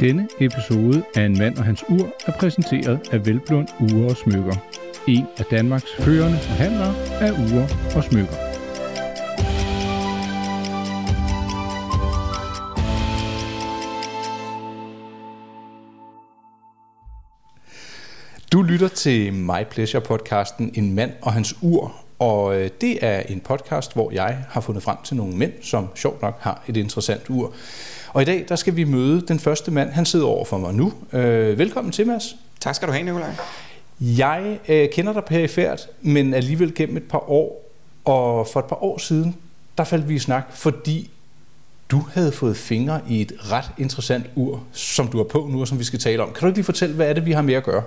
Denne episode af En mand og hans ur er præsenteret af Velblund Ure og Smykker. En af Danmarks førende forhandlere af ure og smykker. Du lytter til My Pleasure podcasten En mand og hans ur, og øh, det er en podcast, hvor jeg har fundet frem til nogle mænd, som sjovt nok har et interessant ur. Og i dag, der skal vi møde den første mand, han sidder over for mig nu. Øh, velkommen til, Mads. Tak skal du have, Nikolaj. Jeg øh, kender dig perifært, men alligevel gennem et par år. Og for et par år siden, der faldt vi i snak, fordi du havde fået fingre i et ret interessant ur, som du har på nu, og som vi skal tale om. Kan du ikke lige fortælle, hvad er det, vi har med at gøre?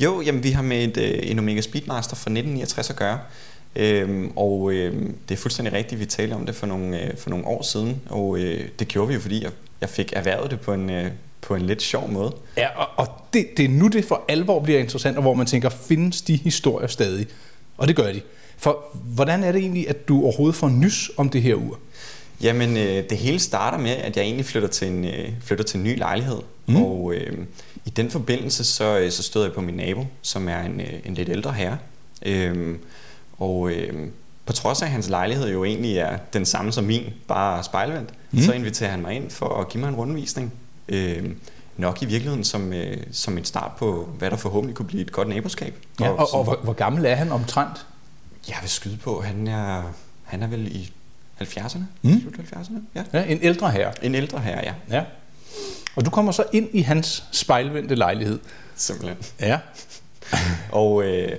Jo, jamen vi har med et, øh, en Omega Speedmaster fra 1969 at gøre. Øhm, og øhm, det er fuldstændig rigtigt, vi talte om det for nogle, øh, for nogle år siden, og øh, det gjorde vi jo, fordi jeg, jeg fik erhvervet det på en, øh, på en lidt sjov måde. Ja, og, og det, det er nu, det for alvor bliver interessant, og hvor man tænker, findes de historier stadig? Og det gør de. For hvordan er det egentlig, at du overhovedet får nys om det her ur? Jamen, øh, det hele starter med, at jeg egentlig flytter til en, øh, flytter til en ny lejlighed. Mm. Og øh, i den forbindelse, så, øh, så stod jeg på min nabo, som er en, øh, en lidt ældre herre. Øh, og øh, på trods af, at hans lejlighed jo egentlig er den samme som min, bare spejlvendt, mm. så inviterer han mig ind for at give mig en rundvisning. Øh, nok i virkeligheden som, øh, som en start på, hvad der forhåbentlig kunne blive et godt naboskab. Ja, og, og, og hvor, hvor gammel er han omtrent? Jeg vil skyde på, han er, han er vel i 70'erne? Mm. Slut 70'erne? Ja. Ja, en ældre herre. En ældre her, ja. Ja. Og du kommer så ind i hans spejlvendte lejlighed. Simpelthen. Ja. Og, øh,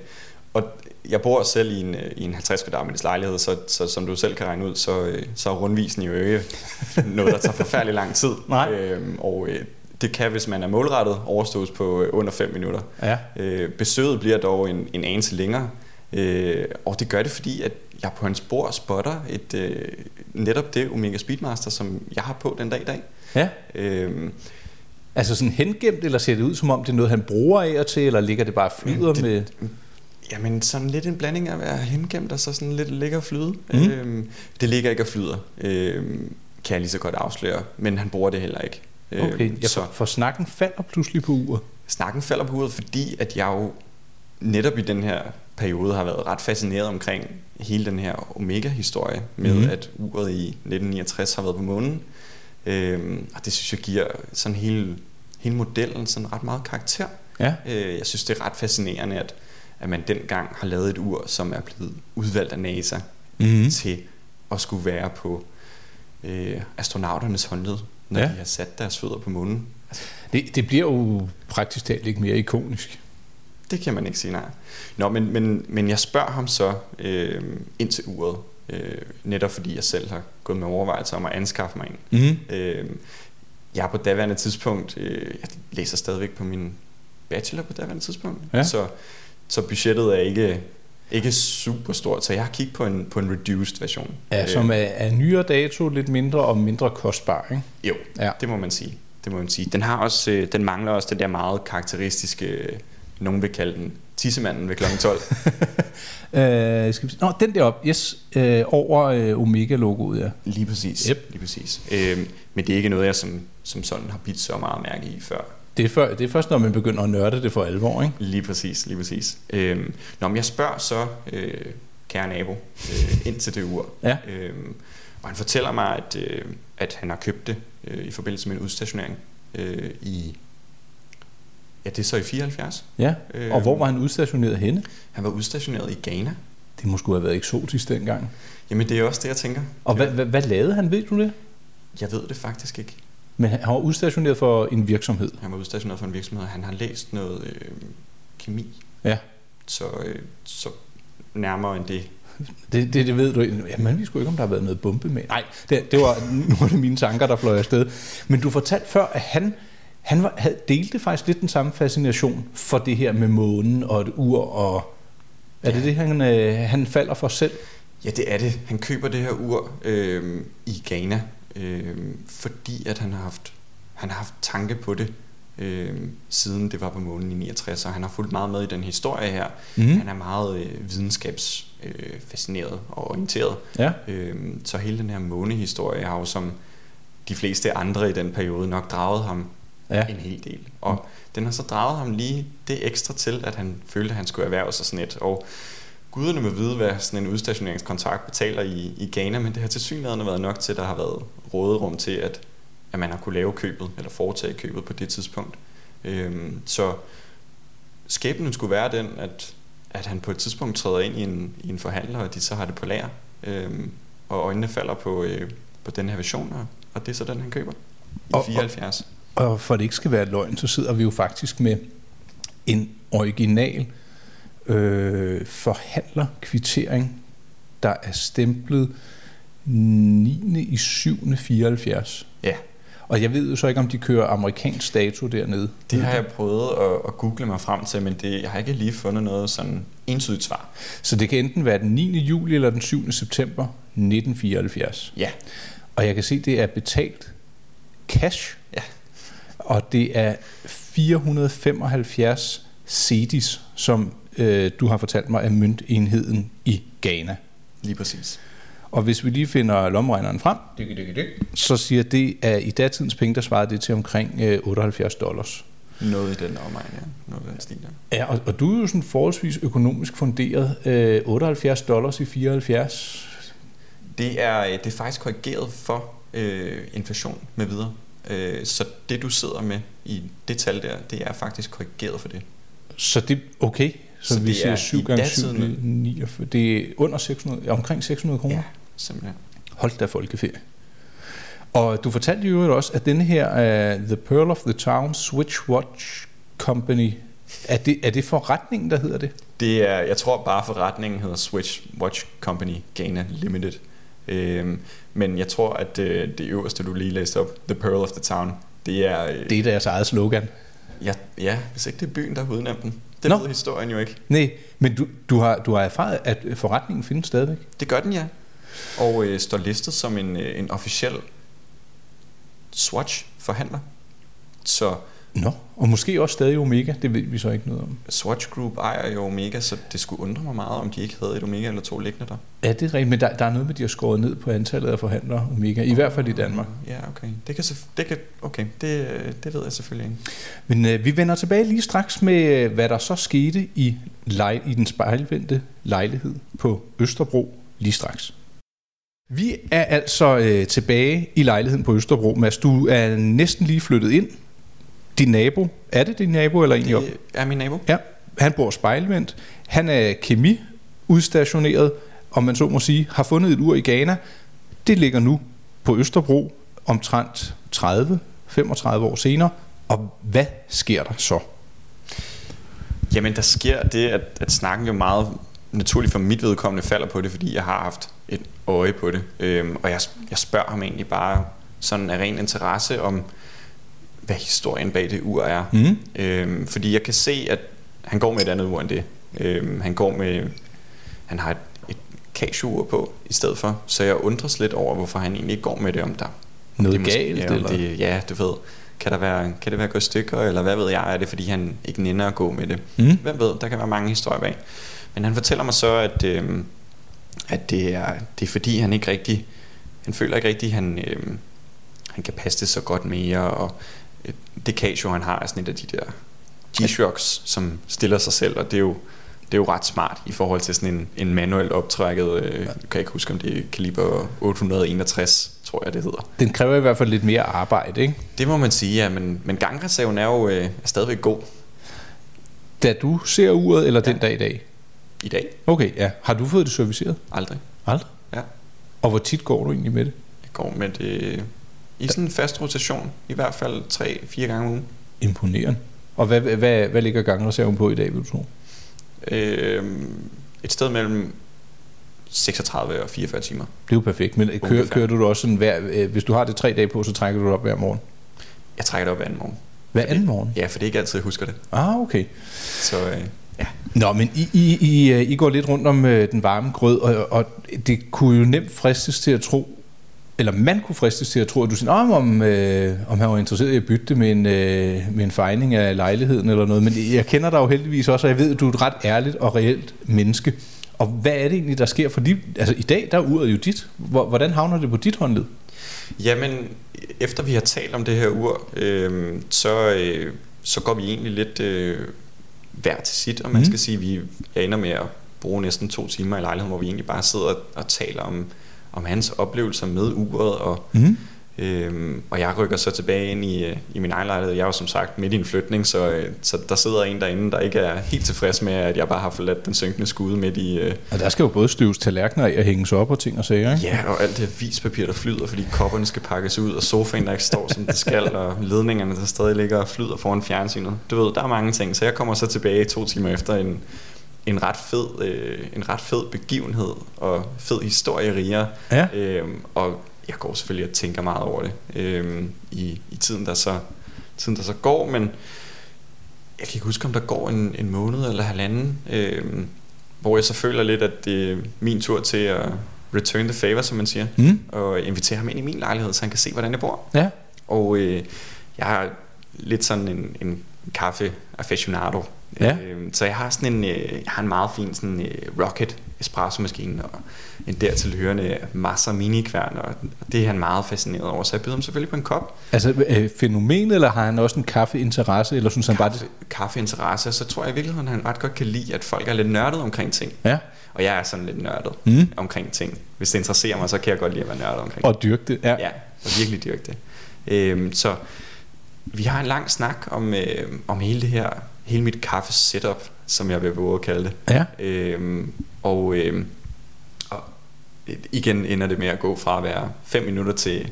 jeg bor selv i en, øh, i en 50 kvadratmeters lejlighed, så, så som du selv kan regne ud, så, øh, så er rundvisen jo ikke noget, der tager forfærdelig lang tid. Nej. Øhm, og øh, det kan, hvis man er målrettet, overstås på øh, under 5 minutter. Ja. Øh, besøget bliver dog en, en anelse længere, øh, og det gør det, fordi at jeg på hans bord spotter et, øh, netop det Omega Speedmaster, som jeg har på den dag i dag. Ja. Øh, Altså sådan hengemt, eller ser det ud som om, det er noget, han bruger af og til, eller ligger det bare flyder det- med... Jamen sådan lidt en blanding af at være hengemt og så sådan lidt ligger og flyde. Mm. Øhm, det ligger ikke og flyder, øhm, kan jeg lige så godt afsløre, men han bruger det heller ikke. Okay, ja, så for, snakken falder pludselig på uret. snakken falder på hovedet, fordi at jeg jo netop i den her periode har været ret fascineret omkring hele den her Omega-historie med, mm. at uret i 1969 har været på månen. Øhm, og det synes jeg giver sådan hele, hele modellen sådan ret meget karakter. Ja. Øh, jeg synes, det er ret fascinerende, at, at man dengang har lavet et ur, som er blevet udvalgt af NASA Mm-hmm. til at skulle være på øh, astronauternes håndled, når Ja. de har sat deres fødder på månen. Det, det bliver jo praktisk talt ikke mere ikonisk. Det kan man ikke sige nej. Nå, men, men, men jeg spørger ham så øh, ind til uret, øh, netop fordi jeg selv har gået med overvejelser om at anskaffe mig en. Mm. Øh, jeg er på daværende tidspunkt, øh, jeg læser stadigvæk på min bachelor på daværende tidspunkt, Ja. så, så budgettet er ikke, ikke super stort, så jeg har kigget på en, på en reduced version. Ja, som er, er nyere dato, lidt mindre og mindre kostbar, ikke? Jo, Ja. det må man sige. Det må man sige. Den, har også, øh, den mangler også det der meget karakteristiske, øh, nogen vil kalde den tissemanden ved kl. 12. Øh, skal vi, nå, den der op, yes, øh, over øh, Omega-logoet, ja. Lige præcis. Yep. Lige præcis. Øhm, men det er ikke noget, jeg som, som sådan har bidt så meget mærke i før. Det er, før, det er først, når man begynder at nørde det for alvor, ikke? Lige præcis, lige præcis. Øhm, når jeg spørger så, øh, kære nabo, øh, ind til det ur, Ja. øhm, og han fortæller mig, at, øh, at han har købt det øh, i forbindelse med en udstationering øh, i, ja det er så i 74. Ja, og hvor var han udstationeret henne? Han var udstationeret i Ghana. Det må skulle have været eksotisk dengang. Jamen det er også det, jeg tænker. Og hvad, hvad, hvad lavede han, ved du det? Jeg ved det faktisk ikke. Men han var udstationeret for en virksomhed. Han var udstationeret for en virksomhed, han har læst noget øh, kemi. Ja. Så, øh, så nærmere end det. Det, det, det ved du ikke. Jamen, vi skulle ikke, om der har været noget bombe med. Nej, det, det var nu var det mine tanker, der fløj afsted. Men du fortalte før, at han, han var, havde, delte faktisk lidt den samme fascination for det her med månen og et ur. Og, er det Ja. det, han, øh, han falder for selv? Ja, det er det. Han køber det her ur øh, i Ghana, øh, fordi at han har haft, han har haft tanke på det, øh, siden det var på månen i 69, og han har fulgt meget med i den historie her. Mhm. Han er meget øh, videnskabsfascineret øh, og orienteret. Ja. Øh, så hele den her månehistorie har jo som de fleste andre i den periode nok draget ham ja. en hel del. Og mm. den har så draget ham lige det ekstra til, at han følte, at han skulle erhverve sig sådan et. Og guderne vil vide, hvad sådan en udstationeringskontrakt betaler i, i Ghana, men det har til synligheden været nok til, at der har været råderum til, at, at man har kunne lave købet, eller foretage købet på det tidspunkt. Øhm, så skæbnen skulle være den, at, at han på et tidspunkt træder ind i en, i en forhandler, og de så har det på lager, øhm, og øjnene falder på, øh, på den her version, og, og det er så den, han køber i og, 74. Og, og for det ikke skal være løgn, så sidder vi jo faktisk med en original øh, forhandlerkvittering, der er stemplet 9. i 7. 74. Ja. Og jeg ved jo så ikke, om de kører amerikansk dato dernede. Det har jeg prøvet at, at google mig frem til, men det, jeg har ikke lige fundet noget sådan entydigt svar. Så det kan enten være den 9. juli eller den 7. september 1974. Ja. Og jeg kan se, det er betalt cash. Ja. Og det er 475 CEDIS, som øh, du har fortalt mig er møntenheden i Ghana. Lige præcis. Og hvis vi lige finder lommeregneren frem, så siger det, at i datidens penge, der svarede det til omkring øh, 78 dollars. Noget i den omegn, ja. Noget i den stil, ja. ja og, og du er jo sådan forholdsvis økonomisk funderet. Øh, 78 dollars i 74. Det er, øh, det er faktisk korrigeret for øh, inflation med videre. Øh, så det, du sidder med i det tal der, det er faktisk korrigeret for det. Så det okay? Så, så vi siger 7 gange 7, 49. Det er under 600, omkring 600 kroner? Ja, simpelthen. Hold da folkeferie. Og du fortalte jo også, at denne her uh, The Pearl of the Town Switch Watch Company, er det, er det forretningen, der hedder det? Det er, jeg tror bare forretningen hedder Switch Watch Company Ghana Limited. Øhm, men jeg tror, at øh, det øverste, du lige læste op, The Pearl of the Town, det er... Øh, det er deres eget slogan. Ja, ja, hvis ikke det er byen, der har udnævnt den. Det Nå. ved historien jo ikke. Nej, men du, du, har, du har erfaret, at forretningen findes stadigvæk? Det gør den, ja. Og øh, står listet som en, øh, en officiel Swatch-forhandler. Så Nå, og måske også stadig Omega, det ved vi så ikke noget om. Swatch Group ejer jo Omega, så det skulle undre mig meget, om de ikke havde et Omega eller to liggende der. Ja, det er rigtigt, men der, der er noget med, de har skåret ned på antallet af forhandlere Omega, i hvert fald i Danmark. Ja, okay. Det kan, det kan, okay, det, det ved jeg selvfølgelig ikke. Men øh, vi vender tilbage lige straks med, øh, hvad der så skete i, lej, i den spejlvendte lejlighed på Østerbro lige straks. Vi er altså øh, tilbage i lejligheden på Østerbro. Mads, du er næsten lige flyttet ind din nabo, er det din nabo eller egentlig? Det er min nabo. Ja, han bor spejlvendt. Han er kemi udstationeret, om man så må sige, har fundet et ur i Ghana. Det ligger nu på Østerbro omtrent 30-35 år senere. Og hvad sker der så? Jamen, der sker det, at, at snakken jo meget naturligt for mit vedkommende falder på det, fordi jeg har haft et øje på det. Øhm, og jeg, jeg spørger ham egentlig bare sådan af ren interesse om, hvad historien bag det ur er. Mm. Øhm, fordi jeg kan se, at han går med et andet ur end det. Øhm, han går med, han har et, et Casio-ur på i stedet for, så jeg undres lidt over, hvorfor han egentlig ikke går med det, om der noget det måske, galt, ja, eller? Det, ja, du ved, kan, der være, kan det være gået stykker, eller hvad ved jeg, er det fordi han ikke nænder at gå med det? Mm. Hvem ved, der kan være mange historier bag. Men han fortæller mig så, at, øhm, at det, er, det er fordi, han ikke rigtig, han føler ikke rigtig, han, øhm, han kan passe det så godt mere, og det Casio han har er sådan et af de der G-Shocks, som stiller sig selv, og det er jo, det er jo ret smart i forhold til sådan en, en manuelt optrækket, øh, kan jeg ikke huske om det er kaliber 861, tror jeg det hedder. Den kræver i hvert fald lidt mere arbejde, ikke? Det må man sige, ja, men, men gangreserven er jo øh, er stadigvæk god. Da du ser uret, eller ja. den dag i dag? I dag. Okay, ja. Har du fået det serviceret? Aldrig. Aldrig? Ja. Og hvor tit går du egentlig med det? Jeg går med det i sådan en fast rotation, i hvert fald 3-4 gange om ugen. Imponerende. Og hvad, hvad, hvad ligger gangreserven på i dag, vil du tro? Øhm, et sted mellem 36 og 44 timer. Det er jo perfekt. Men kører, kører du også sådan hver, øh, hvis du har det tre dage på, så trækker du det op hver morgen? Jeg trækker det op hver anden morgen. Hver anden morgen? Ja, for det er ikke altid, jeg husker det. Ah, okay. Så øh, ja. Nå, men I, I, I, øh, I går lidt rundt om øh, den varme grød, og, og det kunne jo nemt fristes til at tro, eller man kunne fristes til at tro, at du siger, om, om, øh, om han var interesseret i at bytte det med en, øh, med en fejning af lejligheden eller noget. Men jeg kender dig jo heldigvis også, og jeg ved, at du er et ret ærligt og reelt menneske. Og hvad er det egentlig, der sker? Fordi altså, i dag, der er uret jo dit. Hvordan havner det på dit håndled? Jamen, efter vi har talt om det her ur, øh, så, øh, så går vi egentlig lidt øh, hver til sit, og man mm. skal sige, vi jeg ender med at bruge næsten to timer i lejligheden, hvor vi egentlig bare sidder og taler om, om hans oplevelser med uret, og mm. Øhm, og jeg rykker så tilbage ind i, i min egen lejlighed. Jeg er jo som sagt midt i en flytning, så, øh, så der sidder en derinde, der ikke er helt tilfreds med, at jeg bare har forladt den synkende skude midt i... Øh... Og der skal jo både støves tallerkener af og hænges op og ting og sager, ikke? Ja, og alt det her vispapir, der flyder, fordi kopperne skal pakkes ud, og sofaen, der ikke står, som det skal, og ledningerne, der stadig ligger og flyder foran fjernsynet. Du ved, der er mange ting, så jeg kommer så tilbage to timer efter en, en ret fed, øh, en ret fed begivenhed og fed historie riger. Ja. Øhm, og jeg går selvfølgelig og tænker meget over det øh, i, i tiden, der så, tiden, der så går, men jeg kan ikke huske, om der går en, en måned eller halvanden, øh, hvor jeg så føler lidt, at det er min tur til at return the favor, som man siger, mm. og invitere ham ind i min lejlighed, så han kan se, hvordan jeg bor. Ja. Og øh, jeg har lidt sådan en, en kaffe aficionado, Ja. Øh, så jeg har sådan en, øh, jeg har en meget fin sådan, øh, rocket espresso maskine og en dertil hørende masser minikværn, og det er han meget fascineret over, så jeg byder ham selvfølgelig på en kop. Altså øh, fænomen, eller har han også en kaffeinteresse, eller synes Kaffe, han bare det? Kaffeinteresse, så tror jeg i virkeligheden, han ret godt kan lide, at folk er lidt nørdet omkring ting. Ja. Og jeg er sådan lidt nørdet mm. omkring ting. Hvis det interesserer mig, så kan jeg godt lide at være nørdet omkring Og dyrke det, ja. Ja, og virkelig dyrke det. Øhm, så vi har en lang snak om, øh, om hele det her hele mit kaffe setup, som jeg vil våge at kalde det. Ja. Øhm, og, øhm, og igen ender det med at gå fra at være 5 minutter til,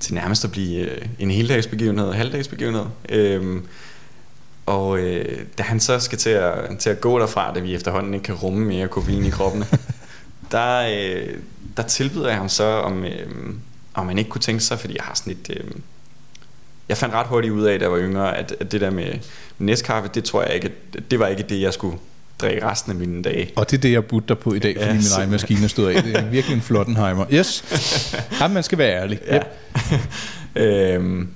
til nærmest at blive øh, en heldagsbegivenhed, halvdagsbegivenhed. Øhm, og øh, da han så skal til at, til at gå derfra, da vi efterhånden ikke kan rumme mere koffein i kroppen, der, øh, der tilbyder jeg ham så, om, øh, om man ikke kunne tænke sig, fordi jeg har sådan et... Øh, jeg fandt ret hurtigt ud af, da jeg var yngre, at, at det der med næstkaffe, det tror jeg ikke, det var ikke det, jeg skulle drikke resten af mine dage. Og det er det, jeg butter på i dag, fordi ja, min egen maskine stod af. Det er virkelig en flottenheimer. Yes. Ja, man skal være ærlig. Ja. Yep. øhm,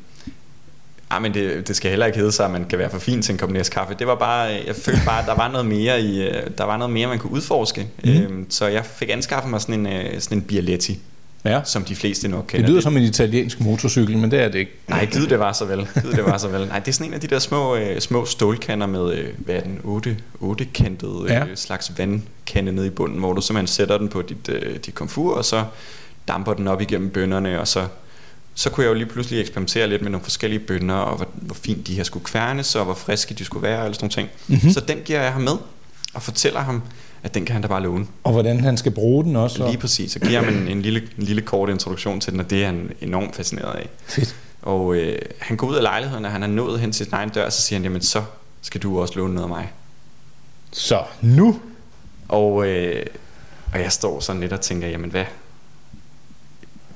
Ja, men det, det skal heller ikke hedde sig, at man kan være for fin til en kop kaffe. Det var bare, jeg følte bare, at der var noget mere, i, øh, der var noget mere man kunne udforske. Mm. Øhm, så jeg fik anskaffet mig sådan en, øh, sådan en Bialetti ja. som de fleste nok kender. Det lyder det. som en italiensk motorcykel, men det er det ikke. Nej, gid det var så vel. Gid det var så vel. Nej, det er sådan en af de der små, øh, små stålkander med, øh, hvad er den, 8, 8 kantet ja. øh, slags vandkande nede i bunden, hvor du simpelthen sætter den på dit, øh, dit komfur, og så damper den op igennem bønderne, og så så kunne jeg jo lige pludselig eksperimentere lidt med nogle forskellige bønder, og hvor, hvor fint de her skulle kværnes, og hvor friske de skulle være, og sådan nogle ting. Mm-hmm. Så den giver jeg ham med, og fortæller ham, at den kan han da bare låne. Og hvordan han skal bruge den også? Lige præcis. Så giver man en, en, lille, en lille kort introduktion til den, og det er han enormt fascineret af. Fedt. Og øh, han går ud af lejligheden, og han er nået hen til sin egen dør, så siger han, jamen så skal du også låne noget af mig. Så nu? Og, øh, og jeg står sådan lidt og tænker, jamen hvad,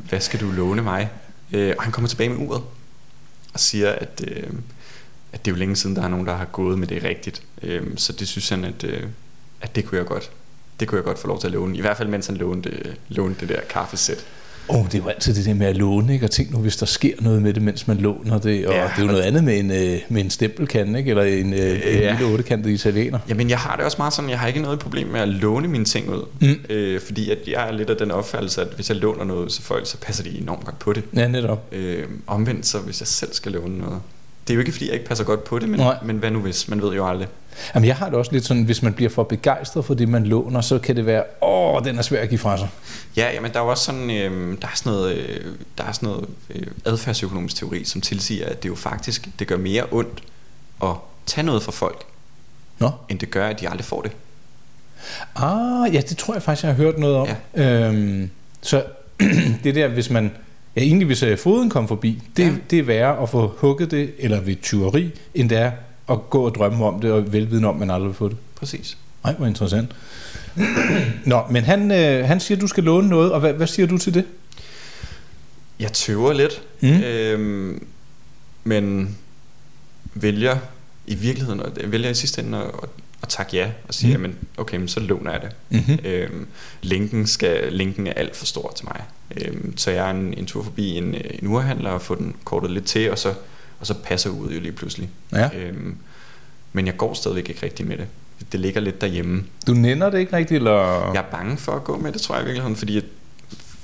hvad skal du låne mig? Øh, og han kommer tilbage med uret, og siger, at, øh, at det er jo længe siden, der er nogen, der har gået med det rigtigt. Øh, så det synes han, at, øh, at det kunne jeg godt det kunne jeg godt få lov til at låne. I hvert fald mens han lånte, lånte det der kaffesæt. Åh, oh, det er jo altid det der med at låne, ikke? Og tænk nu, hvis der sker noget med det, mens man låner det. Og ja, det er jo noget andet med en, øh, med en stempelkande, ikke? Eller en, øh, ja. en lille ottekantet italiener. Jamen, jeg har det også meget sådan, jeg har ikke noget problem med at låne mine ting ud. Mm. Øh, fordi at jeg er lidt af den opfattelse, at hvis jeg låner noget til folk, så passer de enormt godt på det. Ja, netop. Øh, omvendt, så hvis jeg selv skal låne noget, det er jo ikke fordi, jeg ikke passer godt på det, men, men hvad nu hvis? Man ved jo aldrig. Jamen, jeg har det også lidt sådan, hvis man bliver for begejstret for det, man låner, så kan det være, åh, den er svær at give fra sig. Ja, jamen, der er jo også sådan, øh, der er sådan noget, øh, der er sådan noget øh, adfærdsøkonomisk teori, som tilsiger, at det jo faktisk, det gør mere ondt at tage noget fra folk, Nå. end det gør, at de aldrig får det. Ah, ja, det tror jeg faktisk, jeg har hørt noget om. Ja. Øhm, så det der, hvis man, ja, egentlig hvis øh, foden kom forbi, det, ja. det er værre at få hugget det, eller ved tyveri, end det er at gå og drømme om det, og velviden om, man aldrig vil få det. Præcis. Nej, hvor interessant. Nå, men han, øh, han siger, at du skal låne noget, og hvad, hvad siger du til det? Jeg tøver lidt, mm. øhm, men vælger i virkeligheden, og vælger i sidste ende at, at takke ja, og sige, mm. jamen, okay, men så låner jeg det. Mm-hmm. Øhm, linken, skal, linken er alt for stor til mig. Øhm, så jeg er en, en tur forbi en, en urhandler og få den kortet lidt til, og så og så passer ud jo lige pludselig. Ja. Øhm, men jeg går stadigvæk ikke rigtig med det. Det ligger lidt derhjemme. Du nænder det ikke rigtigt? Eller? Jeg er bange for at gå med det, tror jeg i virkeligheden, fordi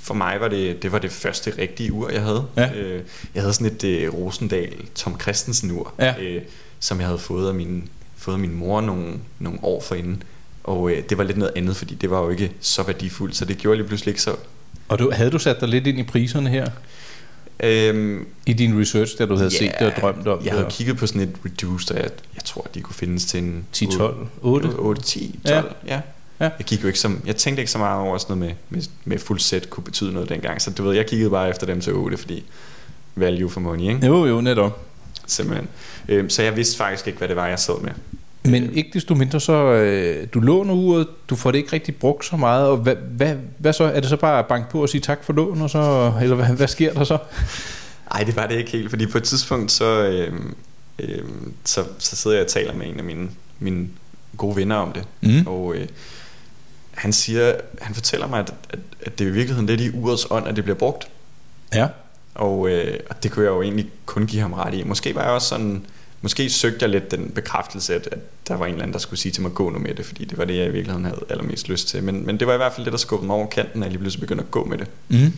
for mig var det, det var det første rigtige ur, jeg havde. Ja. Øh, jeg havde sådan et øh, Rosendal Tom Christensen ur, Ja. øh, som jeg havde fået af min, fået min mor nogle, nogle år forinden. Og øh, det var lidt noget andet, fordi det var jo ikke så værdifuldt, så det gjorde lige pludselig ikke så... Og du, havde du sat dig lidt ind i priserne her? Øhm, I din research, da du havde set det og drømt om jeg det? havde kigget på sådan et reduced, og jeg, jeg tror, at de kunne findes til en 10, 12, 8? 8, 10, Ja. 12, ja. ja. Ja. Jeg, gik jo ikke som, jeg tænkte ikke så meget over sådan noget med, med, med fuld set kunne betyde noget dengang. Så du ved, jeg kiggede bare efter dem til 8, fordi value for money, ikke? Jo, jo, netop. Simpelthen. Øhm, så jeg vidste faktisk ikke, hvad det var, jeg sad med. Men ikke desto mindre så, øh, du låner uret, du får det ikke rigtig brugt så meget, og hvad, hvad, hvad så? Er det så bare at banke på og sige tak for lån, og så, eller hvad, hvad sker der så? Nej, det var det ikke helt, fordi på et tidspunkt, så, øhm, øhm, så, så sidder jeg og taler med en af mine, mine gode venner om det. Mm. Og øh, han siger, han fortæller mig, at, at, at det er i virkeligheden lidt i urets ånd, at det bliver brugt. Ja. Og, øh, og det kunne jeg jo egentlig kun give ham ret i. Måske var jeg også sådan, måske søgte jeg lidt den bekræftelse, at, at der var en eller anden, der skulle sige til mig, gå nu med det, fordi det var det, jeg i virkeligheden havde allermest lyst til. Men, men det var i hvert fald det, der skubbede mig over kanten, at jeg lige pludselig begyndte at gå med det. Mm.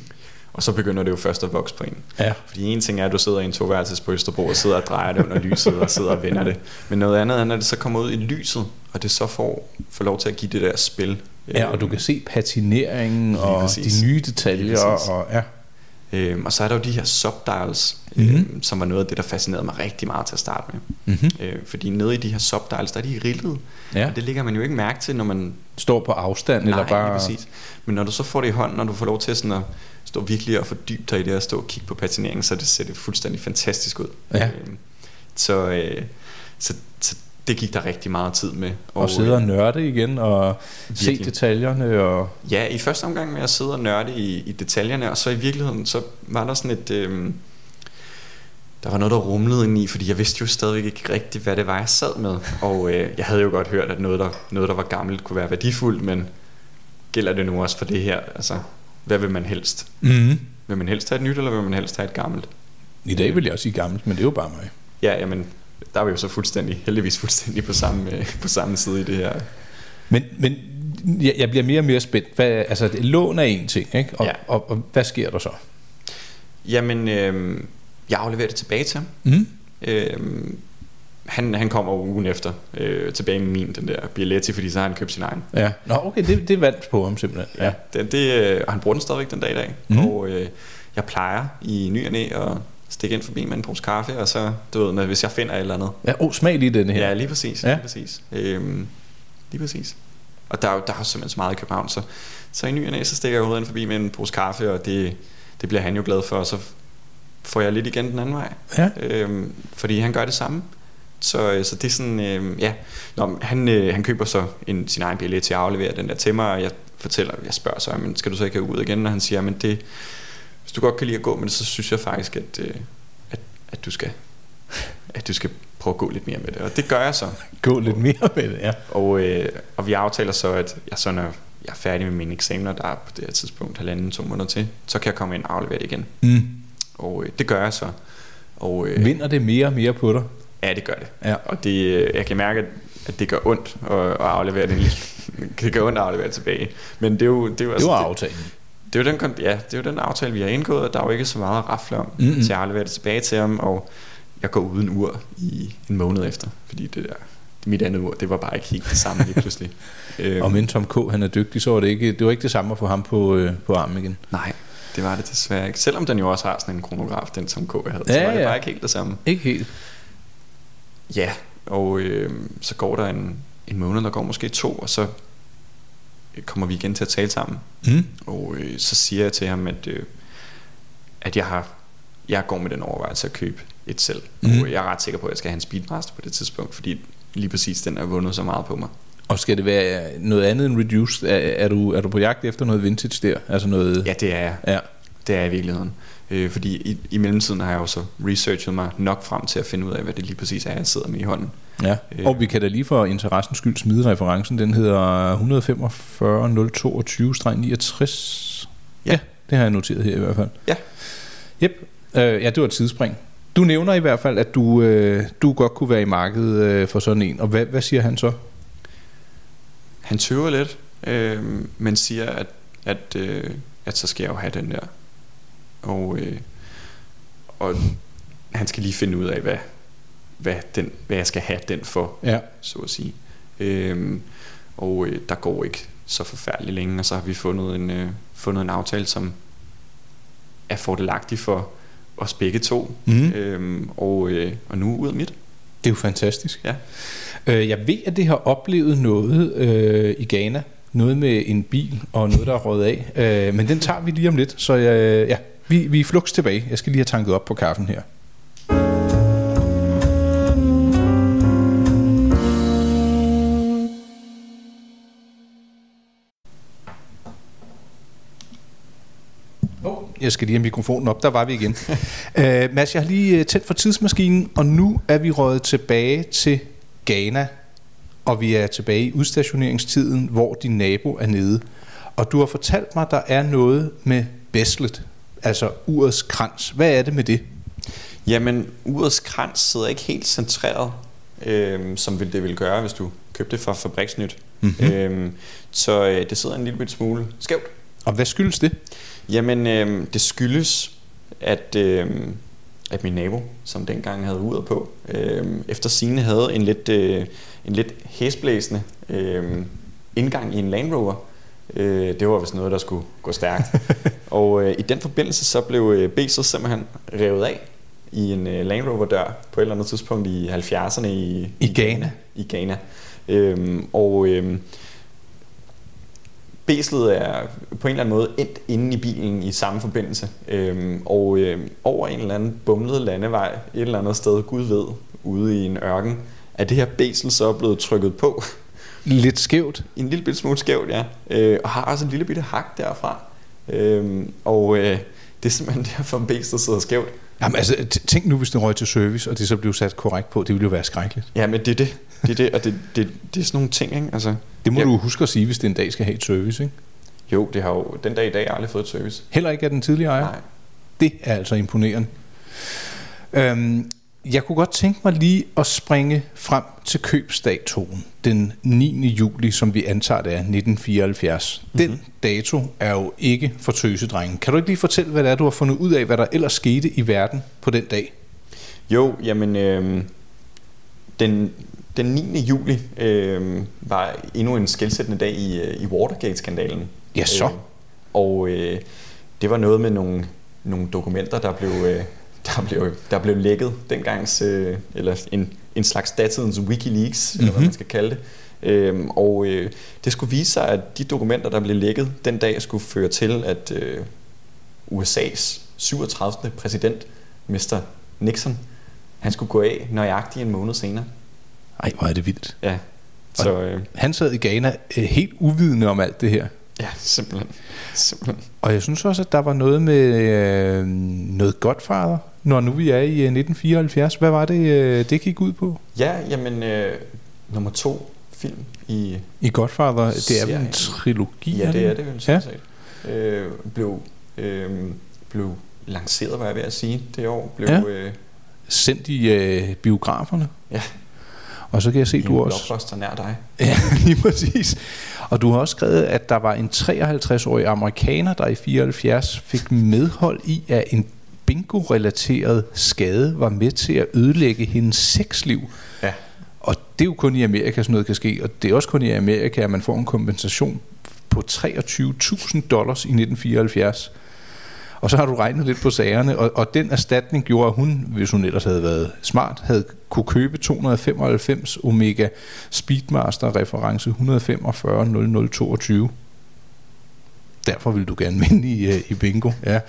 Og så begynder det jo først at vokse på en. Ja. Fordi en ting er, at du sidder i en toværelses på Østerbro og sidder og drejer det under lyset og sidder og vender det. Men noget andet er, når det så kommer ud i lyset, og det så får, får lov til at give det der spil. Ja, og du kan se patineringen og de nye detaljer. Og, ja. Øhm, og så er der jo de her subdials, Mhm. øhm, som var noget af det, der fascinerede mig rigtig meget til at starte med. Mm-hmm. Øh, fordi nede i de her subdials, der er de rillet. ja. Og det lægger man jo ikke mærke til, når man... Står på afstand, Nej, eller bare... præcis. Men når du så får det i hånden, og du får lov til sådan at stå virkelig og fordybe dig i det, og stå og kigge på patineringen, så det ser det fuldstændig fantastisk ud. Ja. Øhm, så, øh, så det gik der rigtig meget tid med. Og sidde og øh, nørde igen, og se virkelig. detaljerne, og... Ja, i første omgang med at sidde og nørde i, i detaljerne, og så i virkeligheden, så var der sådan et... Øh, der var noget, der rumlede ind i, fordi jeg vidste jo stadigvæk ikke rigtigt, hvad det var, jeg sad med. Og øh, jeg havde jo godt hørt, at noget der, noget, der var gammelt, kunne være værdifuldt, men gælder det nu også for det her? Altså, hvad vil man helst? Mm. Vil man helst have et nyt, eller vil man helst have et gammelt? I dag vil jeg også sige gammelt, men det er jo bare mig. Ja, jamen, der er vi jo så fuldstændig, heldigvis fuldstændig på samme, øh, på samme side i det her. Men, men jeg, jeg bliver mere og mere spændt. Hvad, altså, det- lån er en ting, ikke? Og, Ja. og, og hvad sker der så? Jamen, øh, jeg afleverer det tilbage til ham. Mm. Øh, han, han kommer ugen efter øh, tilbage med min, den der Bialetti, fordi så har han købt sin egen. Ja. Nå, okay, det, det vandt på ham simpelthen. Ja. Det, det, øh, og han bruger den stadigvæk den dag i dag. Mm. Og øh, jeg plejer i ny og næ at stikke ind forbi med en pose kaffe, og så, du ved, hvis jeg finder et eller andet. ja oh, smag lige denne her. Ja, lige præcis. Ja. Lige præcis. Øhm, lige præcis. Og der er jo der er jo simpelthen så meget i København, så, så i ny og næ, så stikker jeg hovedet ind forbi med en pose kaffe, og det, det bliver han jo glad for, og så får jeg lidt igen den anden vej. Ja. Øhm, fordi han gør det samme. Så, øh, så det er sådan, øh, ja. Nå, han, øh, han køber så en, sin egen billet til at aflevere den der til mig, og jeg fortæller, jeg spørger så, men skal du så ikke ud igen? Og han siger, men det, hvis du godt kan lide at gå med det, så synes jeg faktisk, at, øh, at, at, du skal, at du skal prøve at gå lidt mere med det. Og det gør jeg så. Gå lidt mere med det, ja. Og, øh, og vi aftaler så, at jeg så, når jeg er færdig med mine eksamener, der er på det her tidspunkt halvanden, to måneder til, så kan jeg komme ind og aflevere det igen. Mm. Og øh, det gør jeg så. Og, øh, Vinder det mere og mere på dig? Ja, det gør det. Ja. Og det, øh, jeg kan mærke, at- det gør ondt at, at aflevere det. det gør ondt at aflevere det tilbage. Men det er jo, det er jo, Det altså, var det, aftalen. Det, er jo den, ja, det er jo den aftale, vi har indgået, og der er jo ikke så meget at rafle om Mm-mm. til at aflevere det tilbage til ham, og jeg går uden ur i en måned efter, fordi det der, mit andet ur, det var bare ikke helt det samme lige pludselig. øhm, Og men Tom K. han er dygtig, så var det ikke, det var ikke det samme at få ham på, øh, på armen igen. Nej, det var det desværre ikke. Selvom den jo også har sådan en kronograf, den som K havde, så Ja, var det ja. bare ikke helt det samme. Ikke helt. Ja, og øh, så går der en, en måned, der går måske to, og så kommer vi igen til at tale sammen. Mm. Og øh, så siger jeg til ham, at, øh, at jeg har jeg går med den overvejelse at købe et selv. Mm. Og jeg er ret sikker på, at jeg skal have en Speedmaster på det tidspunkt, fordi lige præcis den er vundet så meget på mig. Og skal det være noget andet end reduced? Er, er, du, er du på jagt efter noget vintage der? Altså noget... Ja, det er jeg. ja. Det er jeg i virkeligheden. Øh, fordi i, i mellemtiden har jeg jo så researchet mig nok frem til at finde ud af, hvad det lige præcis er, jeg sidder med i hånden. Ja, Øh. og vi kan da lige for interessens skyld smide referencen. Den hedder 145 022-69. Ja. ja, det har jeg noteret her i hvert fald. Ja. Yep. Øh, ja, det var et tidsspring. Du nævner i hvert fald, at du, øh, du godt kunne være i markedet øh, for sådan en. Og hvad, hvad siger han så? Han tøver lidt, øh, men siger, at, at øh, at så skal jeg jo have den der. Og, øh, og han skal lige finde ud af, hvad, hvad, den, hvad jeg skal have den for, Ja. så at sige. Øhm, og øh, der går ikke så forfærdeligt længe, og så har vi fundet en, øh, fundet en aftale, som er fordelagtig for os begge to. Mhm. Øhm, og, øh, og nu ud af mit. Det er jo fantastisk. Ja. Øh, jeg ved, at det har oplevet noget øh, i Ghana. Noget med en bil og noget, der er røget af. Øh, men den tager vi lige om lidt. Så øh, ja, vi, vi er flux tilbage. Jeg skal lige have tanket op på kaffen her. Jeg skal lige have mikrofonen op, der var vi igen. uh, Mads, jeg har lige øh, tændt for tidsmaskinen, og nu er vi røget tilbage til Ghana, og vi er tilbage i udstationeringstiden, hvor din nabo er nede. Og du har fortalt mig, der er noget med Beslet, altså urets krans. Hvad er det med det? Jamen, urets krans sidder ikke helt centreret, øhm, som det ville gøre, hvis du købte det fra Fabriksnyt. Mhm. Øhm, så øh, det sidder en lille smule skævt. Og hvad skyldes det? Jamen, øhm, det skyldes, at, øhm, at min nabo, som dengang havde uret på, øhm, efter sine havde en lidt, øh, en lidt hæsblæsende øhm, indgang i en Land Rover. Øh, det var vist noget, der skulle gå stærkt. og øh, i den forbindelse så blev øh, B'set simpelthen revet af i en øh, Land Rover dør på et eller andet tidspunkt i 70'erne i, I Ghana. I Ghana. Øhm, og øhm, Bæslet er på en eller anden måde endt inde i bilen i samme forbindelse. Øhm, og øhm, over en eller anden bumlet landevej et eller andet sted, Gud ved, ude i en ørken, er det her bæsel så blevet trykket på. Lidt skævt. en lille bitte smule skævt, ja. Øh, og har også en lille bitte hak derfra. Øhm, og øh, det er simpelthen derfor, bæslet sidder skævt. Jamen altså, tænk nu, hvis det røg til service, og det så blev sat korrekt på. Det ville jo være skrækkeligt. Ja, men det er det. Det er det, og det, det, det er sådan nogle ting, ikke? Altså, Det må Ja. du huske at sige, hvis det en dag skal have et service, ikke? jo, det har jo den dag i dag aldrig fået et service. Heller ikke af den tidligere ejer? Nej. Det er altså imponerende. Øhm, jeg kunne godt tænke mig lige at springe frem til købsdatoen, den 9. juli, som vi antager det er 1974. Den Mhm. dato er jo ikke for tøsedrengen. Kan du ikke lige fortælle, hvad det er, du har fundet ud af, hvad der ellers skete i verden på den dag? Jo, jamen, øh, den, den 9. juli øh, var endnu en skældsættende dag i, øh, i Watergate-skandalen. Ja, så. Øh, og øh, det var noget med nogle, nogle dokumenter, der blev, øh, der blev, der blev lækket dengangs, øh, eller en, en slags datidens Wikileaks, mm-hmm. eller hvad Mhm. man skal kalde det. Øhm, og øh, det skulle vise sig, at de dokumenter, der blev lækket den dag, skulle føre til, at øh, USA's 37. præsident, Mr. Nixon, han skulle gå af nøjagtigt en måned senere. Ej, hvor er det vildt. Ja, så øh, Han sad i Ghana øh, helt uvidende om alt det her. Ja, simpelthen. simpelthen. Og jeg synes også, at der var noget med øh, noget Godfather, når nu vi er i øh, 1974. Hvad var det, øh, det gik ud på? Ja, jamen, øh, nummer to film i... I Godfather, det er vel en trilogi? Ja, det er det vel sådan Ja. set. Øh, blev, øh, blev lanceret, hvad jeg er ved at sige, det år. Blev, Ja. øh, Sendt i øh, biograferne. Ja. Og så kan jeg se, du også... blockbuster nær dig. Ja, lige præcis. Og du har også skrevet, at der var en 53-årig amerikaner, der i 74 fik medhold i, at en bingo-relateret skade var med til at ødelægge hendes sexliv. Ja. Og det er jo kun i Amerika, sådan noget kan ske. Og det er også kun i Amerika, at man får en kompensation på 23.000 dollars i 1974. Og så har du regnet lidt på sagerne, og, og den erstatning gjorde, at hun, hvis hun ellers havde været smart, havde kunne købe 295 Omega Speedmaster reference 145 0022. Derfor vil du gerne vinde i, øh, i bingo. Ja.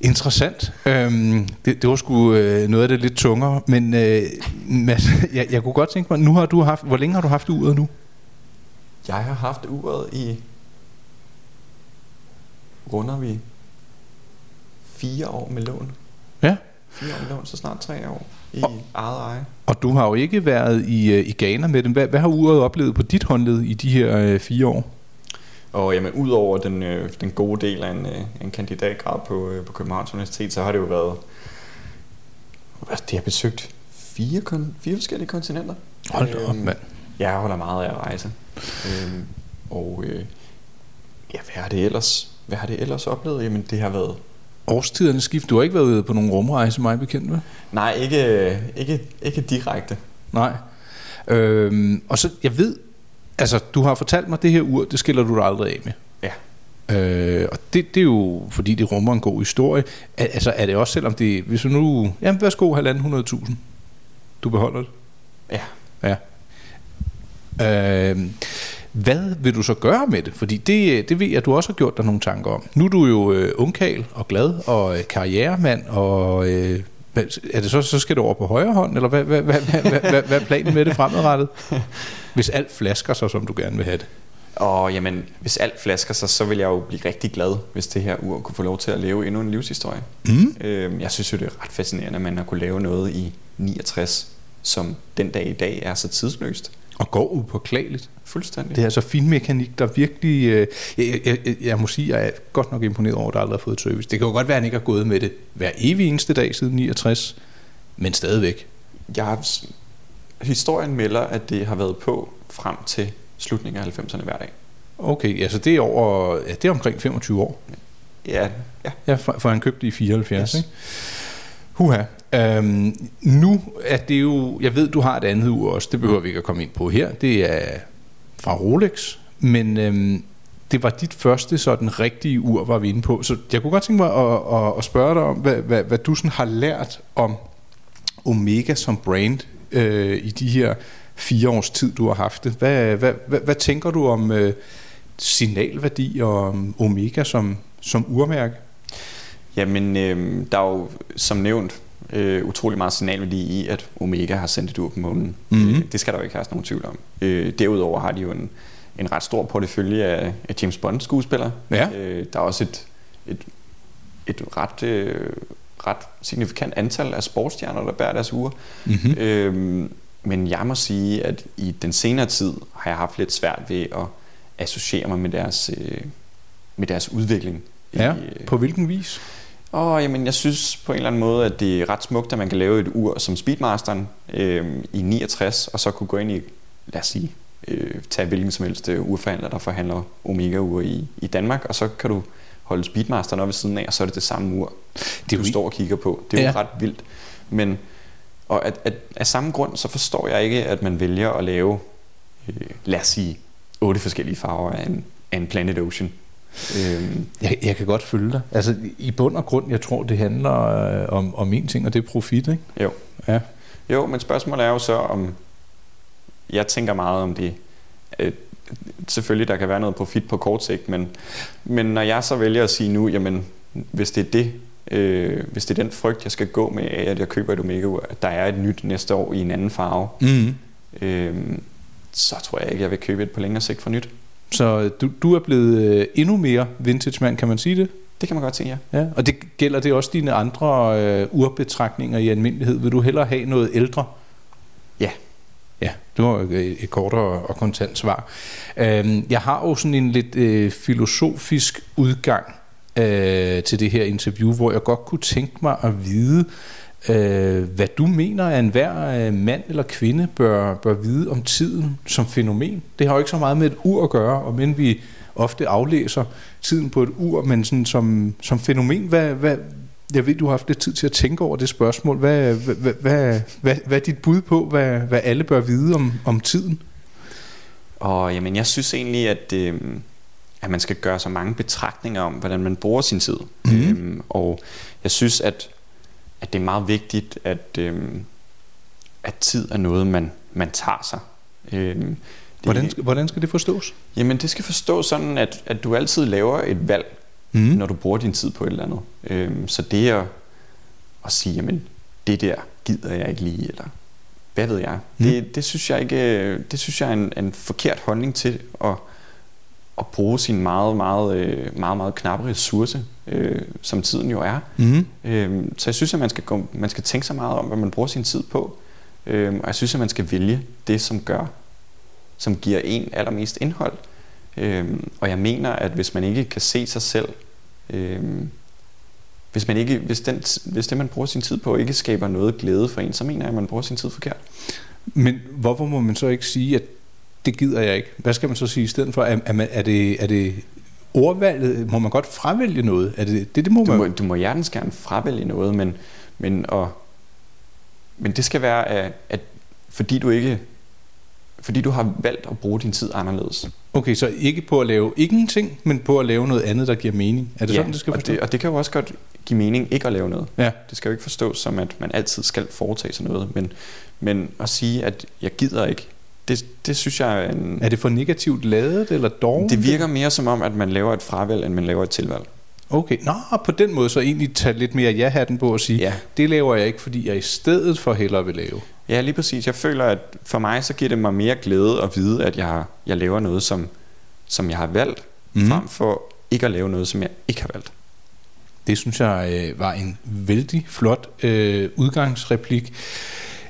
Interessant. Øhm, det, det var sgu øh, noget af det lidt tungere, men øh, Mads, jeg, jeg kunne godt tænke mig, nu har du haft, hvor længe har du haft uret nu? Jeg har haft uret i... Runder vi fire år med lån. Ja. Fire år med lån, så snart tre år i Og- eget eje. Og du har jo ikke været i, øh, i Ghana med dem. Hvad, hvad har uret oplevet på dit håndled i de her øh, fire år? Og jamen, udover den, øh, den gode del af en, øh, en kandidatgrad på, øh, på Københavns Universitet, så har det jo været... Hvad, det har besøgt fire, kon- fire forskellige kontinenter. Hold da op, Øhm, mand. Jeg holder meget af at rejse. Øhm, og øh, ja, hvad er det ellers? hvad har det ellers oplevet? Jamen, det har været... Årstidernes skift. Du har ikke været ude på nogen rumrejse, mig bekendt med? Nej, ikke, ikke, ikke direkte. Nej. Øhm, og så, jeg ved, altså, du har fortalt mig, det her ur, det skiller du dig aldrig af med. Ja. Øh, og det, det er jo, fordi det rummer en god historie. Al- altså, er det også, selvom det, hvis du nu, jamen, værsgo, halvanden hundredtusind, du beholder det? Ja. Ja. Øh, hvad vil du så gøre med det? Fordi det, det ved jeg, at du også har gjort dig nogle tanker om. Nu er du jo øh, ungkal og glad og øh, karrieremand, og øh, er det så, så skal du over på højre hånd, eller hvad, hvad, hvad, hvad, hvad, hvad, hvad er planen med det fremadrettet? Hvis alt flasker sig, som du gerne vil have det. Og jamen, hvis alt flasker sig, så vil jeg jo blive rigtig glad, hvis det her ur kunne få lov til at leve endnu en livshistorie. Mm. Øhm, jeg synes jo, det er ret fascinerende, at man har kunne lave noget i 69, som den dag i dag er så tidsløst. Og går upåklageligt. Fuldstændig. Det er altså finmekanik, der virkelig... Øh, jeg, jeg, jeg, jeg må sige, jeg er godt nok imponeret over, at der aldrig har fået et service. Det kan jo godt være, at han ikke har gået med det hver evig eneste dag siden 69, men stadigvæk. Jeg har, historien melder, at det har været på frem til slutningen af 90'erne hver dag. Okay, altså det er over, ja, det er omkring 25 år. Ja, ja. Ja, for, for han købte det i 74, Yes. yes. ikke? Huha. Øhm, nu er det jo, jeg ved, du har et andet ur også, det behøver vi ikke at komme ind på her. Det er fra Rolex, men øhm, det var dit første sådan rigtige ur, var vi inde på. Så jeg kunne godt tænke mig at, at, at spørge dig om, hvad, hvad, hvad du sådan har lært om Omega som brand øh, i de her fire års tid, du har haft det. Hvad, hvad, hvad, hvad tænker du om øh, signalværdi og om Omega som, som urmærke? Jamen, øh, der er jo som nævnt øh, utrolig meget signalværdi i, at Omega har sendt et ur på månen. Mhm. Øh, det skal der jo ikke have nogen tvivl om. Øh, derudover har de jo en, en ret stor portefølje af, af James Bond skuespillere. Ja. Øh, der er også et, et, et ret, øh, ret signifikant antal af sportsstjerner, der bærer deres ure. Mm-hmm. Øhm, men jeg må sige, at i den senere tid har jeg haft lidt svært ved at associere mig med deres, øh, med deres udvikling. Ja, I, øh, på hvilken vis? Og jamen, jeg synes på en eller anden måde, at det er ret smukt, at man kan lave et ur som Speedmasteren øh, i 69, og så kunne gå ind i, lad os sige, øh, tage hvilken som helst øh, urforhandler, der forhandler Omega-ur i, i Danmark, og så kan du holde Speedmasteren op ved siden af, og så er det det samme ur, Det er du jo står og kigger på. Det er jo Ja. ret vildt. Men og at, at, af samme grund, så forstår jeg ikke, at man vælger at lave, øh, lad os sige, otte forskellige farver af en, af en Planet Ocean. Øhm, Jeg, jeg kan godt følge dig. Altså i bund og grund, jeg tror, det handler øh, om, om en ting, og det er profit, ikke? Jo. Ja. Jo, men spørgsmålet er jo så, om jeg tænker meget om det. Øh, selvfølgelig, der kan være noget profit på kort sigt, men, men når jeg så vælger at sige nu, jamen, hvis det er det, øh, hvis det er den frygt, jeg skal gå med at jeg køber et omega at der er et nyt næste år i en anden farve, Mm. øh, så tror jeg ikke, jeg vil købe et på længere sigt for nyt. Så du, du er blevet øh, endnu mere vintage mand, kan man sige det? Det kan man godt sige, ja. Ja. Og det gælder det også dine andre øh, urbetragtninger i almindelighed. Vil du hellere have noget ældre? Ja. Ja, det var et, et kort og, og kontant svar. Øhm, jeg har jo sådan en lidt øh, filosofisk udgang øh, til det her interview, hvor jeg godt kunne tænke mig at vide, øh, hvad du mener, at enhver øh, mand eller kvinde bør, bør vide om tiden som fænomen. Det har jo ikke så meget med et ur at gøre, og men vi ofte aflæser tiden på et ur, men sådan som, som fænomen, hvad, hvad, jeg ved, du har haft lidt tid til at tænke over det spørgsmål. Hvad, hvad, hvad, hvad, hvad, er dit bud på, hvad, hvad alle bør vide om, om tiden? Og jamen, jeg synes egentlig, at, øh, at man skal gøre så mange betragtninger om, hvordan man bruger sin tid. Mhm. Øhm, og jeg synes, at, at det er meget vigtigt, at, øh, at tid er noget, man, man tager sig. Øhm, det, Hvordan, skal- hvordan skal det forstås? Jamen, det skal forstås sådan, at, at du altid laver et valg, Mm. når du bruger din tid på et eller andet. Øhm, så det at, at sige, jamen, det der gider jeg ikke lige, eller hvad ved jeg, Mm. det, det synes jeg ikke, det synes jeg er en, en forkert holdning til at, at bruge sin meget, meget, øh, meget, meget knappe ressource, øh, som tiden jo er. Mm. Øhm, så jeg synes, at man skal, gå, man skal tænke sig meget om, hvad man bruger sin tid på. Øhm, og jeg synes, at man skal vælge det, som gør, som giver en allermest indhold. Øhm, og jeg mener, at hvis man ikke kan se sig selv, øhm, hvis, man ikke, hvis, den, hvis det, man bruger sin tid på, ikke skaber noget glæde for en, så mener jeg, at man bruger sin tid forkert. Men hvorfor må man så ikke sige, at det gider jeg ikke? Hvad skal man så sige i stedet for? Er, er, man, er, det, er det ordvalget, må man godt fravælge noget? Er det det, det må Du man? må, du må hjertens gerne fravælge noget, men, men, og, men det skal være, at, at fordi du ikke fordi du har valgt at bruge din tid anderledes. Okay, så ikke på at lave ingenting, men på at lave noget andet, der giver mening. Er det ja, sådan, det skal og forstås? det, og det kan jo også godt give mening ikke at lave noget. Ja. Det skal jo ikke forstås som, at man altid skal foretage sig noget, men, men at sige, at jeg gider ikke, det, det synes jeg er en... Er det for negativt ladet eller dårligt? Det virker mere som om, at man laver et fravalg, end man laver et tilvalg. Okay, nå, på den måde så egentlig tage lidt mere ja-hatten på og sige, Ja. det laver jeg ikke, fordi jeg i stedet for hellere vil lave. Ja, lige præcis. Jeg føler, at for mig så giver det mig mere glæde at vide, at jeg, jeg laver noget, som, som jeg har valgt, mm. frem for ikke at lave noget, som jeg ikke har valgt. Det synes jeg øh, var en vældig flot øh, udgangsreplik.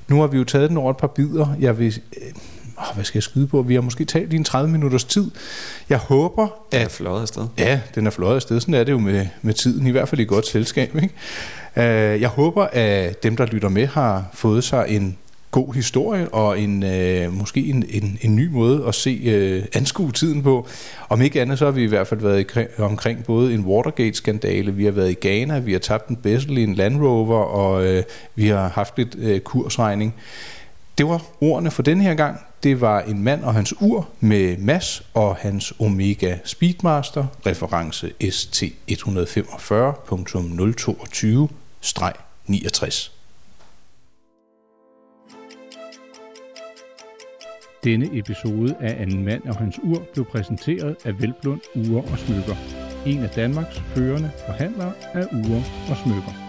Nu har vi jo taget den over et par bidder. Jeg vil, øh, åh, hvad skal jeg skyde på? Vi har måske talt i en 30 minutters tid. Jeg håber, Jeg er at flot afsted. Ja, den er fløjet afsted. Sådan er det jo med, med tiden, i hvert fald i godt selskab. Ikke? Uh, jeg håber, at dem, der lytter med, har fået sig en god historie og en uh, måske en, en, en ny måde at se uh, anskue tiden på. Om ikke andet, så har vi i hvert fald været i, omkring både en Watergate-skandale, vi har været i Ghana, vi har tabt en Bessel i en Land Rover, og uh, vi har haft lidt uh, kursregning. Det var ordene for den her gang. Det var en mand og hans ur med Mass og hans Omega Speedmaster, reference ST145.022-69. Denne episode af En mand og hans ur blev præsenteret af Velblund Ure og Smykker. En af Danmarks førende forhandlere af ure og smykker.